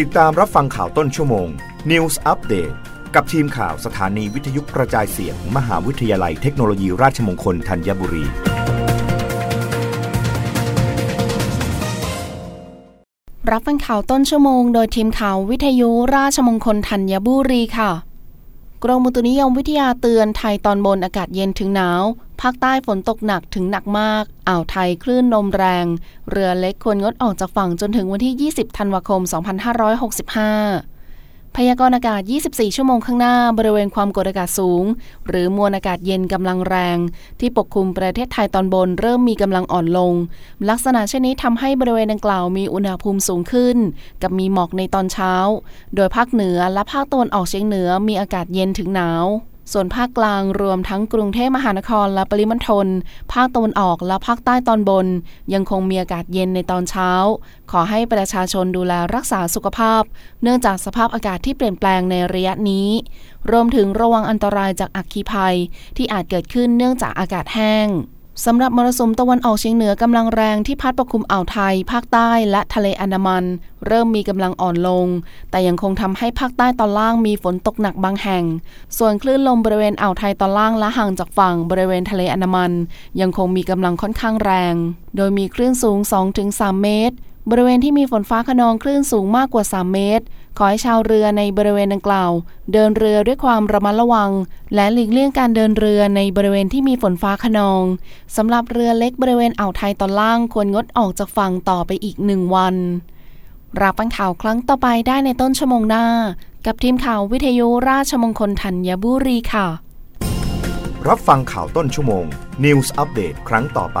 ติดตามรับฟังข่าวต้นชั่วโมง News Update กับทีมข่าวสถานีวิทยุกระจายเสียงมมหาวิทยาลัยเทคโนโลยีราชมงคลธัญบุรี รับฟังข่าวต้นชั่วโมง โดยทีมข่าววิทยุราชมงคลธัญบุรีค่ะ กรมอุตุนิยมวิทยาเตือนไทยตอนบนอากาศเย็นถึงหนาว ภาคใต้ฝนตกหนักถึงหนักมาก อ่าวไทยคลื่นลมแรง เรือเล็กควรงดออกจากฝั่งจนถึงวันที่ 20 ธันวาคม 2565 พยากรณ์อากาศ 24 ชั่วโมงข้างหน้า บริเวณความกดอากาศสูง หรือมวลอากาศเย็นกำลังแรง ที่ปกคลุมประเทศไทยตอนบนเริ่มมีกำลังอ่อนลง ลักษณะเช่นนี้ทำให้บริเวณดังกล่าวมีอุณหภูมิสูงขึ้น กับมีหมอกในตอนเช้า โดยภาคเหนือและภาคตะวันออกเฉียงเหนือมีอากาศเย็นถึงหนาว ส่วนภาคกลางรวมทั้งกรุงเทพมหานครและปริมณฑล ภาคตะวันออกและภาคใต้ตอนบน ยังคงมีอากาศเย็นในตอนเช้า ขอให้ประชาชนดูแลรักษาสุขภาพ เนื่องจากสภาพอากาศที่เปลี่ยนแปลงในระยะนี้ รวมถึงระวังอันตรายจากอักคีภัยที่อาจเกิดขึ้นเนื่องจากอากาศแห้ง สำหรับมรสุมตะวันออกเฉียงเหนือกำลังแรงที่พัดปกคลุมอ่าวไทย ภาคใต้และทะเลอันดามัน เริ่มมีกำลังอ่อนลง แต่ยังคงทำให้ภาคใต้ตอนล่างมีฝนตกหนักบางแห่ง ส่วนคลื่นลมบริเวณอ่าวไทยตอนล่างและห่างจากฝั่งบริเวณทะเลอันดามัน ยังคงมีกำลังค่อนข้างแรง โดยมีคลื่นสูง 2-3 เมตร บริเวณที่มีฝนฟ้าขนองคลื่นสูงมากกว่า 3 เมตร ขอให้ชาวเรือในบริเวณดังกล่าว เดินเรือด้วยความระมัดระวัง และหลีกเลี่ยงการเดินเรือในบริเวณที่มีฝนฟ้าขนองสำหรับเรือเล็กบริเวณอ่าวไทยตอนล่างควรงดออกจากฝั่งต่อไปอีกหนึ่งวัน รับฟังข่าวครั้งต่อไปได้ในต้นชั่วโมงหน้า กับทีมข่าววิทยุราชมงคลธัญบุรีค่ะ รับฟังข่าวต้นชั่วโมง News Update ครั้งต่อไป